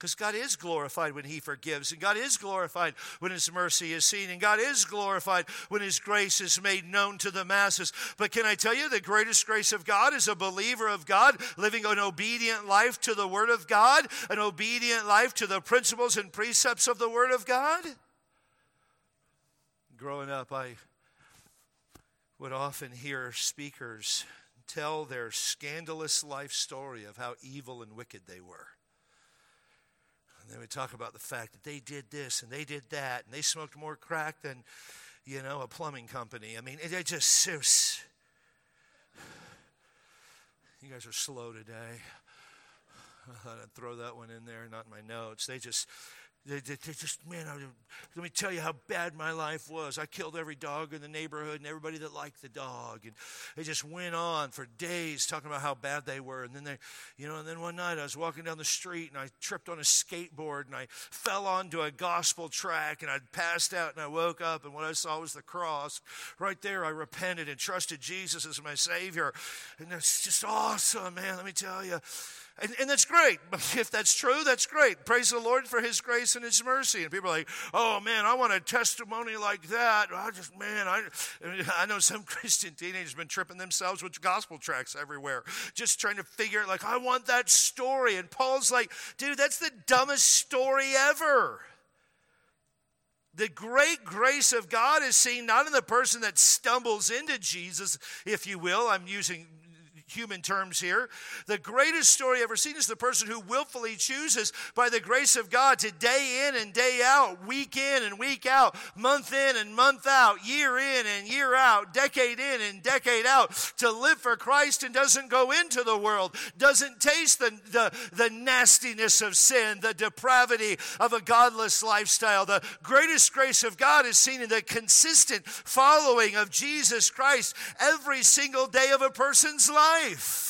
Because God is glorified when He forgives, and God is glorified when His mercy is seen, and God is glorified when His grace is made known to the masses. But can I tell you, the greatest grace of God is a believer of God living an obedient life to the Word of God, an obedient life to the principles and precepts of the Word of God. Growing up, I would often hear speakers tell their scandalous life story of how evil and wicked they were. And then we talk about the fact that they did this and they did that and they smoked more crack than, you know, a plumbing company. I mean, it, just, it you guys are slow today. I thought I'd throw that one in there, not in my notes. They just, they, they, they just, man, I, let me tell you how bad my life was. I killed every dog in the neighborhood and everybody that liked the dog. And they just went on for days talking about how bad they were. And then they, you know, and then one night I was walking down the street and I tripped on a skateboard and I fell onto a gospel tract and I passed out and I woke up and what I saw was the cross. Right there, I repented and trusted Jesus as my Savior. And that's just awesome, man, let me tell you. And, and that's great. If that's true, that's great. Praise the Lord for His grace and His mercy. And people are like, oh man, I want a testimony like that. I just, man, I, I know some Christian teenagers been tripping themselves with gospel tracts everywhere, just trying to figure, out like, I want that story. And Paul's like, dude, that's the dumbest story ever. The great grace of God is seen not in the person that stumbles into Jesus, if you will. I'm using human terms here. The greatest story ever seen is the person who willfully chooses, by the grace of God, to day in and day out, week in and week out, month in and month out, year in and year out, decade in and decade out, to live for Christ and doesn't go into the world, doesn't taste the, the, the nastiness of sin, the depravity of a godless lifestyle. The greatest grace of God is seen in the consistent following of Jesus Christ every single day of a person's life life.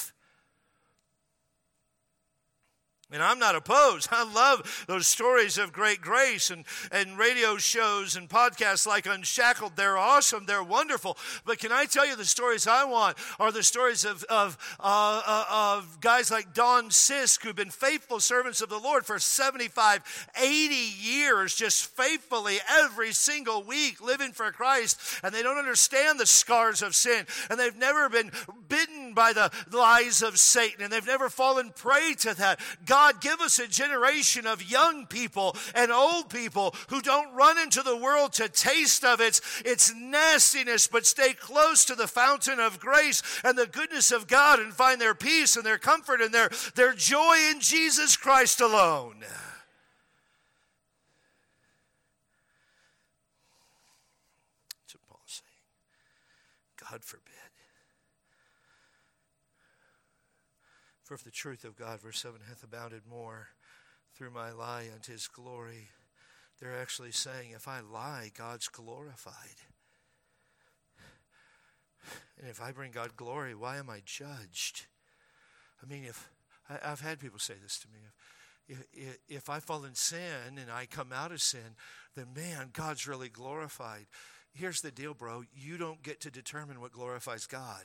And I'm not opposed. I love those stories of great grace and, and radio shows and podcasts like Unshackled. They're awesome. They're wonderful. But can I tell you the stories I want are the stories of, of, uh, uh, of guys like Don Sisk who've been faithful servants of the Lord for 75, 80 years, just faithfully every single week living for Christ. And they don't understand the scars of sin. And they've never been bitten by the lies of Satan. And they've never fallen prey to that. God God, give us a generation of young people and old people who don't run into the world to taste of its, its nastiness, but stay close to the fountain of grace and the goodness of God and find their peace and their comfort and their, their joy in Jesus Christ alone. God forbid. For if the truth of God, verse 7, hath abounded more through my lie unto his glory, they're actually saying, if I lie, God's glorified. And if I bring God glory, why am I judged? I mean, if I, have had people say this to me, if I fall in sin and I come out of sin, then man, God's really glorified. Here's the deal, bro. You don't get to determine what glorifies God.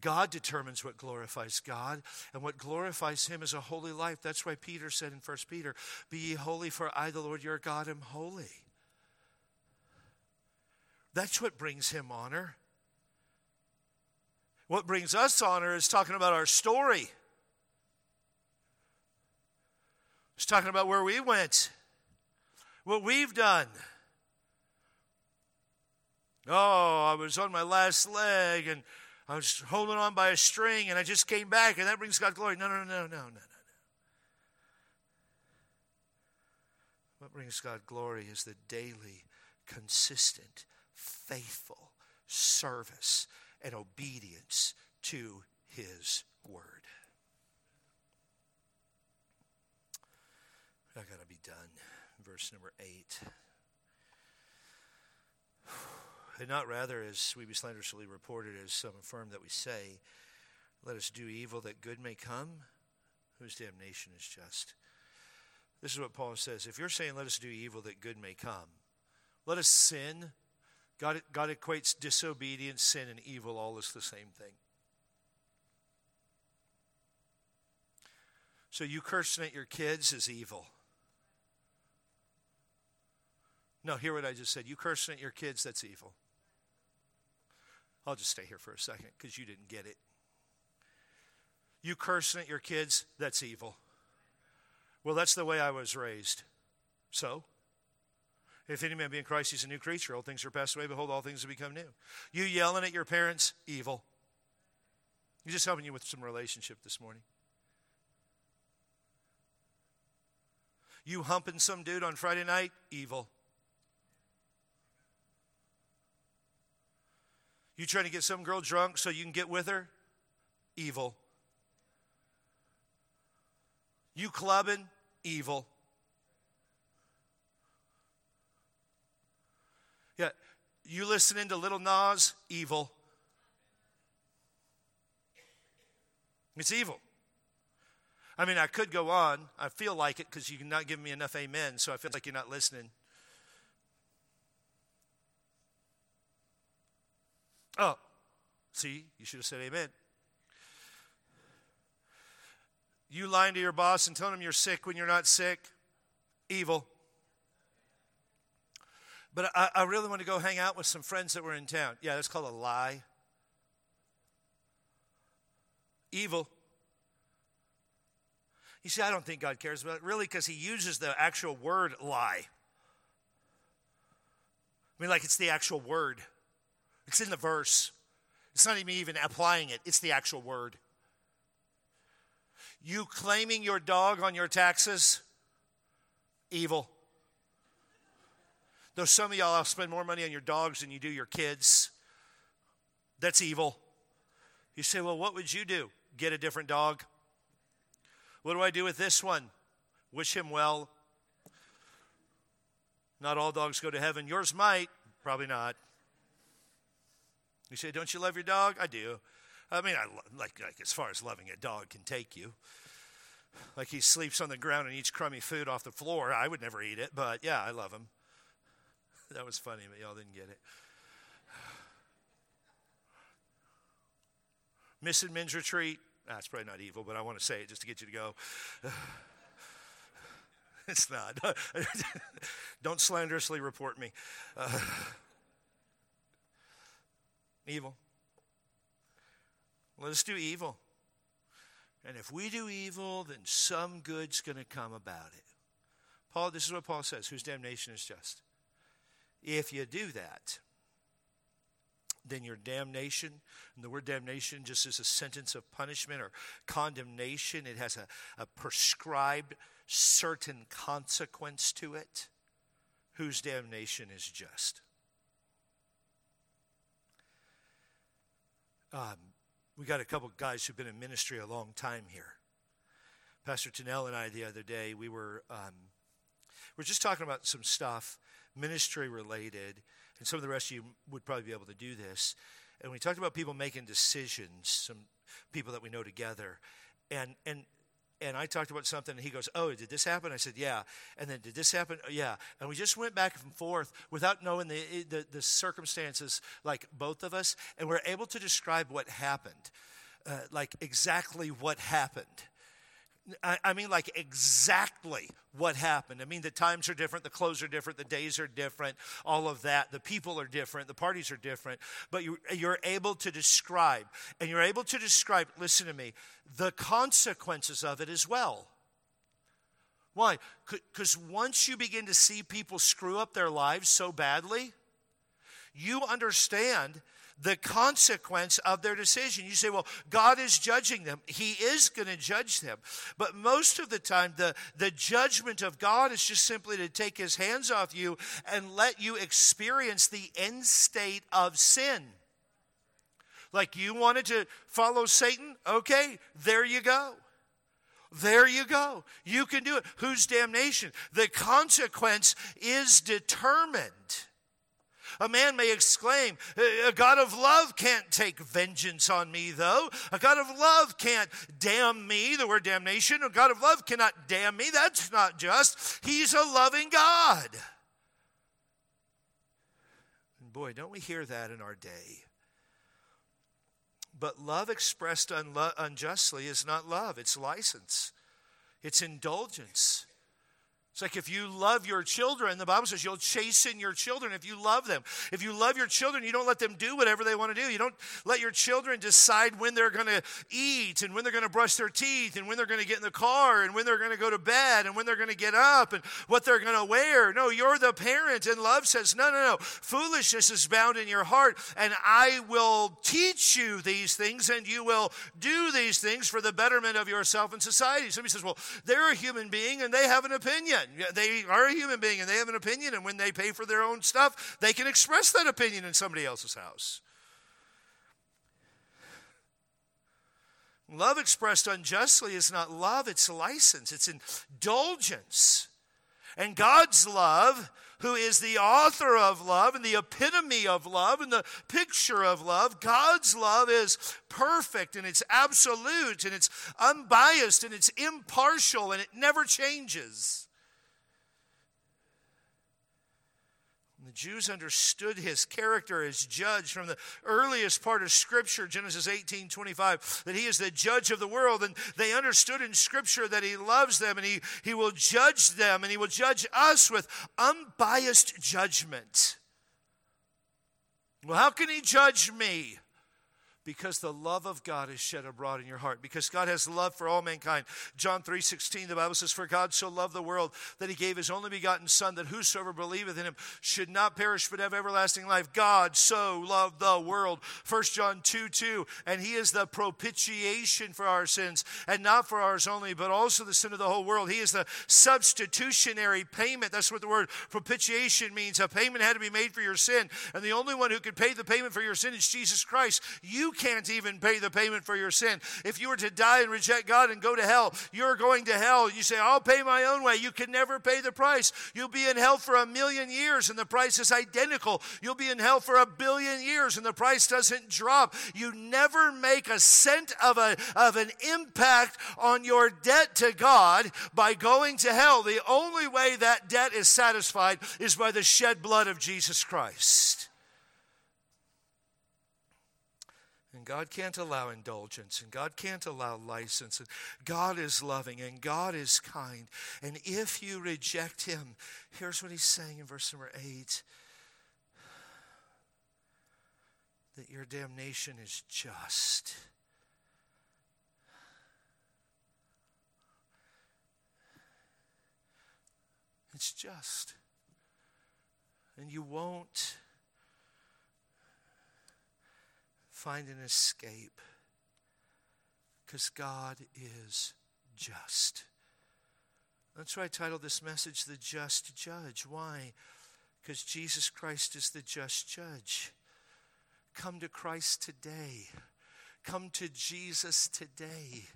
God determines what glorifies God, and what glorifies Him is a holy life. That's why Peter said in 1 Peter, Be ye holy, for I, the Lord your God, am holy. That's what brings Him honor. What brings us honor is talking about our story. It's talking about where we went, what we've done. Oh, I was on my last leg and I was holding on by a string and I just came back and that brings God glory. No, no, no, no, no, no, no. What brings God glory is the daily, consistent, faithful service and obedience to His Word. I got to be done. Verse number eight. And not rather, as we be slanderously reported, as some affirm that we say, let us do evil that good may come, whose damnation is just. This is what Paul says. If you're saying, let us do evil that good may come, let us sin. God, God equates disobedience, sin, and evil all as the same thing. So you cursing at your kids is evil. No, hear what I just said. You cursing at your kids, that's evil. I'll just stay here for a second because you didn't get it. You cursing at your kids, that's evil. Well, that's the way I was raised. So, if any man be in Christ, he's a new creature. Old things are passed away. Behold, all things have become new. You yelling at your parents, evil. He's just helping you with some relationship this morning. You humping some dude on Friday night, evil. You trying to get some girl drunk so you can get with her? Evil. You clubbing? Evil. Yeah, you listening to Lil Nas? Evil. It's evil. I mean, I could go on. I feel like it because you're not giving me enough amen, so I feel like you're not listening. Oh, see, you should have said amen. You lying to your boss and telling him you're sick when you're not sick, evil. But I, I really want to go hang out with some friends that were in town. Yeah, that's called a lie. Evil. You see, I don't think God cares about it, really, because He uses the actual word lie. I mean, like it's the actual word. It's in the verse. It's not even applying it, it's the actual word. You claiming your dog on your taxes, evil. Though some of y'all spend more money on your dogs than you do your kids, that's evil. You say, well, what would you do? Get a different dog? What do I do with this one? Wish him well. Not all dogs go to heaven. Yours might, probably not. You say, Don't you love your dog? I do. I mean, I like, like as far as loving a dog can take you. Like he sleeps on the ground and eats crummy food off the floor. I would never eat it, but yeah, I love him. That was funny, but y'all didn't get it. Missing men's retreat. That's ah, probably not evil, but I want to say it just to get you to go. it's not. Don't slanderously report me. Uh, evil. Let us do evil. And if we do evil, then some good's going to come about it. Paul, this is what Paul says whose damnation is just. If you do that, then your damnation, and the word damnation just is a sentence of punishment or condemnation, it has a, a prescribed certain consequence to it, whose damnation is just. Um, we got a couple guys who've been in ministry a long time here. Pastor Tennell and I the other day, we were um, we are just talking about some stuff ministry related, and some of the rest of you would probably be able to do this. And we talked about people making decisions, some people that we know together, and and and I talked about something, and he goes, Oh, did this happen? I said, Yeah. And then, did this happen? Oh, yeah. And we just went back and forth without knowing the, the, the circumstances, like both of us, and we're able to describe what happened, uh, like exactly what happened. I, mean, like exactly what happened. I mean, the times are different, the clothes are different, the days are different, all of that. The people are different, the parties are different. But you're able to describe, and you're able to describe, listen to me, the consequences of it as well. Why? Because once you begin to see people screw up their lives so badly, you understand the consequence of their decision. You say, well, God is judging them. He is going to judge them. But most of the time, the, the judgment of God is just simply to take his hands off you and let you experience the end state of sin. Like you wanted to follow Satan? Okay, there you go. There you go. You can do it. Whose damnation? The consequence is determined. A man may exclaim, A God of love can't take vengeance on me, though. A God of love can't damn me, the word damnation. A God of love cannot damn me. That's not just. He's a loving God. And boy, don't we hear that in our day. But love expressed unlo- unjustly is not love, it's license, it's indulgence. It's like if you love your children, the Bible says you'll chasten your children if you love them. If you love your children, you don't let them do whatever they want to do. You don't let your children decide when they're going to eat and when they're going to brush their teeth and when they're going to get in the car and when they're going to go to bed and when they're going to get up and what they're going to wear. No, you're the parent. And love says, no, no, no. Foolishness is bound in your heart, and I will teach you these things and you will do these things for the betterment of yourself and society. Somebody says, well, they're a human being and they have an opinion. They are a human being and they have an opinion, and when they pay for their own stuff, they can express that opinion in somebody else's house. Love expressed unjustly is not love, it's license, it's indulgence. And God's love, who is the author of love and the epitome of love and the picture of love, God's love is perfect and it's absolute and it's unbiased and it's impartial and it never changes. Jews understood his character as judge from the earliest part of Scripture, Genesis 18 25, that he is the judge of the world. And they understood in Scripture that he loves them and he, he will judge them and he will judge us with unbiased judgment. Well, how can he judge me? Because the love of God is shed abroad in your heart because God has love for all mankind. John 3:16 the Bible says for God so loved the world that he gave his only begotten son that whosoever believeth in him should not perish but have everlasting life. God so loved the world. 1 John 2 2 and he is the propitiation for our sins and not for ours only but also the sin of the whole world. He is the substitutionary payment. That's what the word propitiation means. A payment had to be made for your sin and the only one who could pay the payment for your sin is Jesus Christ. You can't even pay the payment for your sin. If you were to die and reject God and go to hell, you're going to hell. You say, I'll pay my own way. You can never pay the price. You'll be in hell for a million years and the price is identical. You'll be in hell for a billion years and the price doesn't drop. You never make a cent of, a, of an impact on your debt to God by going to hell. The only way that debt is satisfied is by the shed blood of Jesus Christ. And God can't allow indulgence, and God can't allow license. And God is loving, and God is kind. And if you reject Him, here's what He's saying in verse number 8 that your damnation is just. It's just. And you won't find an escape because God is just. That's why I titled this message The Just Judge. Why? Because Jesus Christ is the just judge. Come to Christ today. Come to Jesus today.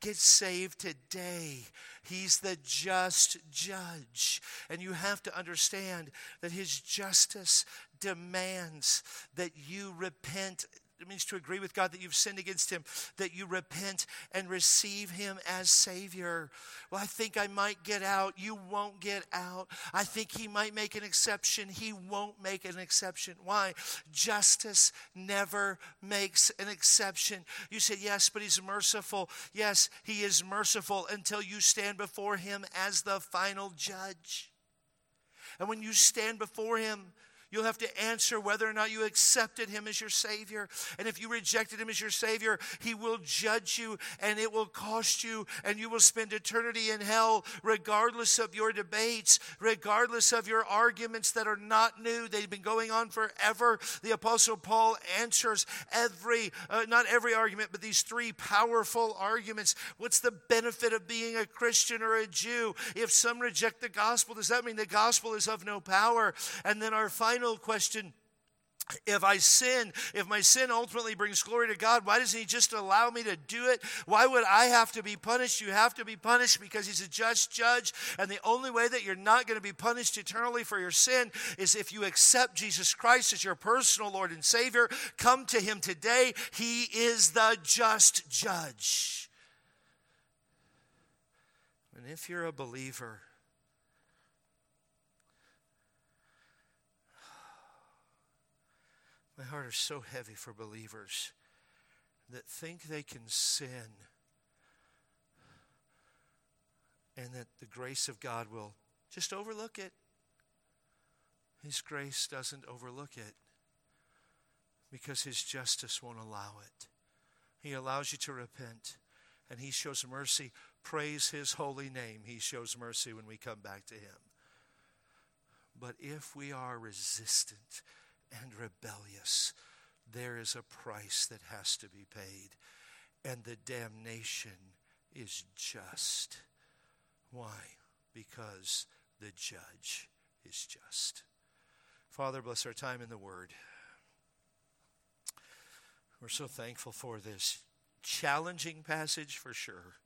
Get saved today. He's the just judge. And you have to understand that His justice demands that you repent means to agree with God that you've sinned against Him, that you repent and receive Him as Savior. Well, I think I might get out. You won't get out. I think He might make an exception. He won't make an exception. Why? Justice never makes an exception. You say, yes, but He's merciful. Yes, He is merciful until you stand before Him as the final judge. And when you stand before Him, You'll have to answer whether or not you accepted him as your Savior. And if you rejected him as your Savior, he will judge you and it will cost you, and you will spend eternity in hell, regardless of your debates, regardless of your arguments that are not new. They've been going on forever. The Apostle Paul answers every, uh, not every argument, but these three powerful arguments. What's the benefit of being a Christian or a Jew? If some reject the gospel, does that mean the gospel is of no power? And then our final final question if I sin, if my sin ultimately brings glory to God, why doesn't He just allow me to do it? Why would I have to be punished? You have to be punished because He's a just judge. And the only way that you're not going to be punished eternally for your sin is if you accept Jesus Christ as your personal Lord and Savior. Come to Him today. He is the just judge. And if you're a believer, My heart is so heavy for believers that think they can sin and that the grace of God will just overlook it. His grace doesn't overlook it because His justice won't allow it. He allows you to repent and He shows mercy. Praise His holy name. He shows mercy when we come back to Him. But if we are resistant, and rebellious, there is a price that has to be paid. And the damnation is just. Why? Because the judge is just. Father, bless our time in the Word. We're so thankful for this challenging passage for sure,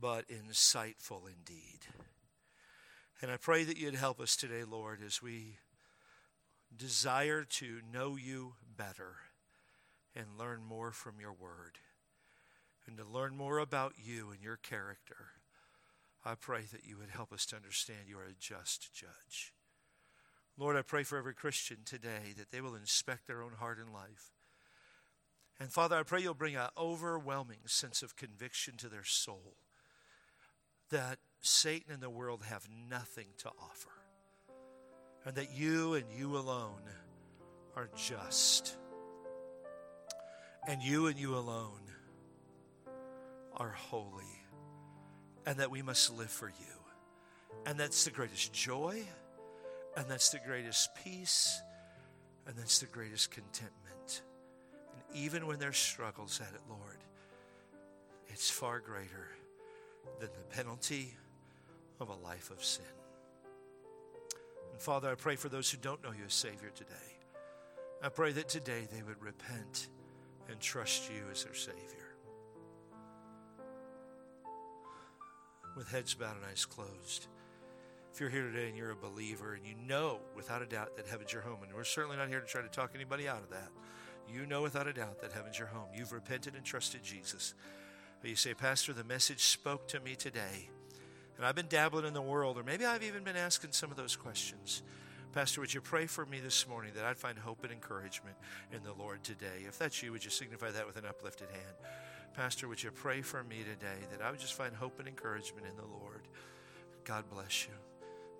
but insightful indeed. And I pray that you'd help us today, Lord, as we desire to know you better and learn more from your word and to learn more about you and your character, I pray that you would help us to understand you are a just judge. Lord, I pray for every Christian today that they will inspect their own heart and life. And Father, I pray you'll bring an overwhelming sense of conviction to their soul that Satan and the world have nothing to offer and that you and you alone are just. And you and you alone are holy. And that we must live for you. And that's the greatest joy. And that's the greatest peace. And that's the greatest contentment. And even when there's struggles at it, Lord, it's far greater than the penalty of a life of sin. And Father, I pray for those who don't know you as Savior today. I pray that today they would repent and trust you as their Savior. With heads bowed and eyes closed. If you're here today and you're a believer and you know without a doubt that heaven's your home, and we're certainly not here to try to talk anybody out of that, you know without a doubt that heaven's your home. You've repented and trusted Jesus. But you say, Pastor, the message spoke to me today. And I've been dabbling in the world, or maybe I've even been asking some of those questions. Pastor, would you pray for me this morning that I'd find hope and encouragement in the Lord today? If that's you, would you signify that with an uplifted hand? Pastor, would you pray for me today that I would just find hope and encouragement in the Lord? God bless you.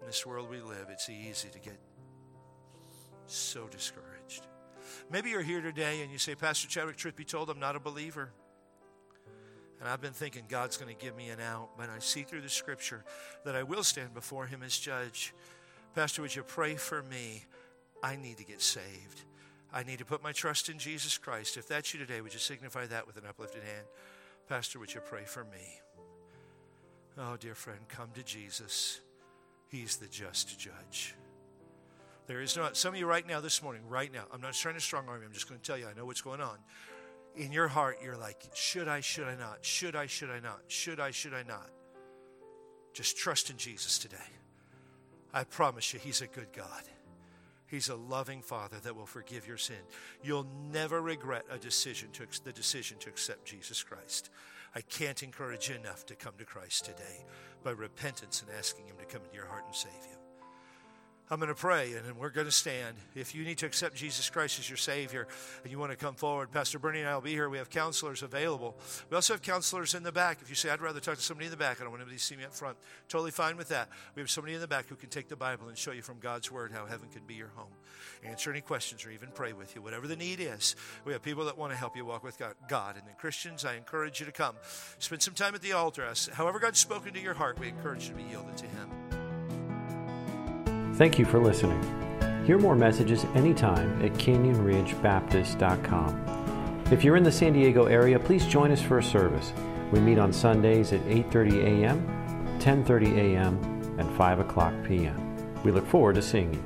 In this world we live, it's easy to get so discouraged. Maybe you're here today and you say, Pastor Chadwick, truth be told, I'm not a believer. And I've been thinking God's going to give me an out, but I see through the scripture that I will stand before Him as judge. Pastor, would you pray for me? I need to get saved. I need to put my trust in Jesus Christ. If that's you today, would you signify that with an uplifted hand? Pastor, would you pray for me? Oh, dear friend, come to Jesus. He's the just judge. There is not, some of you right now, this morning, right now, I'm not trying to strong arm you, I'm just going to tell you, I know what's going on in your heart, you're like, should I, should I not? Should I, should I not? Should I, should I not? Just trust in Jesus today. I promise you, He's a good God. He's a loving Father that will forgive your sin. You'll never regret a decision to the decision to accept Jesus Christ. I can't encourage you enough to come to Christ today by repentance and asking Him to come into your heart and save you. I'm going to pray and we're going to stand. If you need to accept Jesus Christ as your Savior and you want to come forward, Pastor Bernie and I will be here. We have counselors available. We also have counselors in the back. If you say, I'd rather talk to somebody in the back, I don't want anybody to see me up front, totally fine with that. We have somebody in the back who can take the Bible and show you from God's Word how heaven can be your home, answer any questions, or even pray with you. Whatever the need is, we have people that want to help you walk with God. And then, Christians, I encourage you to come. Spend some time at the altar. However, God's spoken to your heart, we encourage you to be yielded to Him. Thank you for listening. Hear more messages anytime at canyonridgebaptist.com. If you're in the San Diego area, please join us for a service. We meet on Sundays at 8:30 a.m., 10:30 a.m., and 5 o'clock p.m. We look forward to seeing you.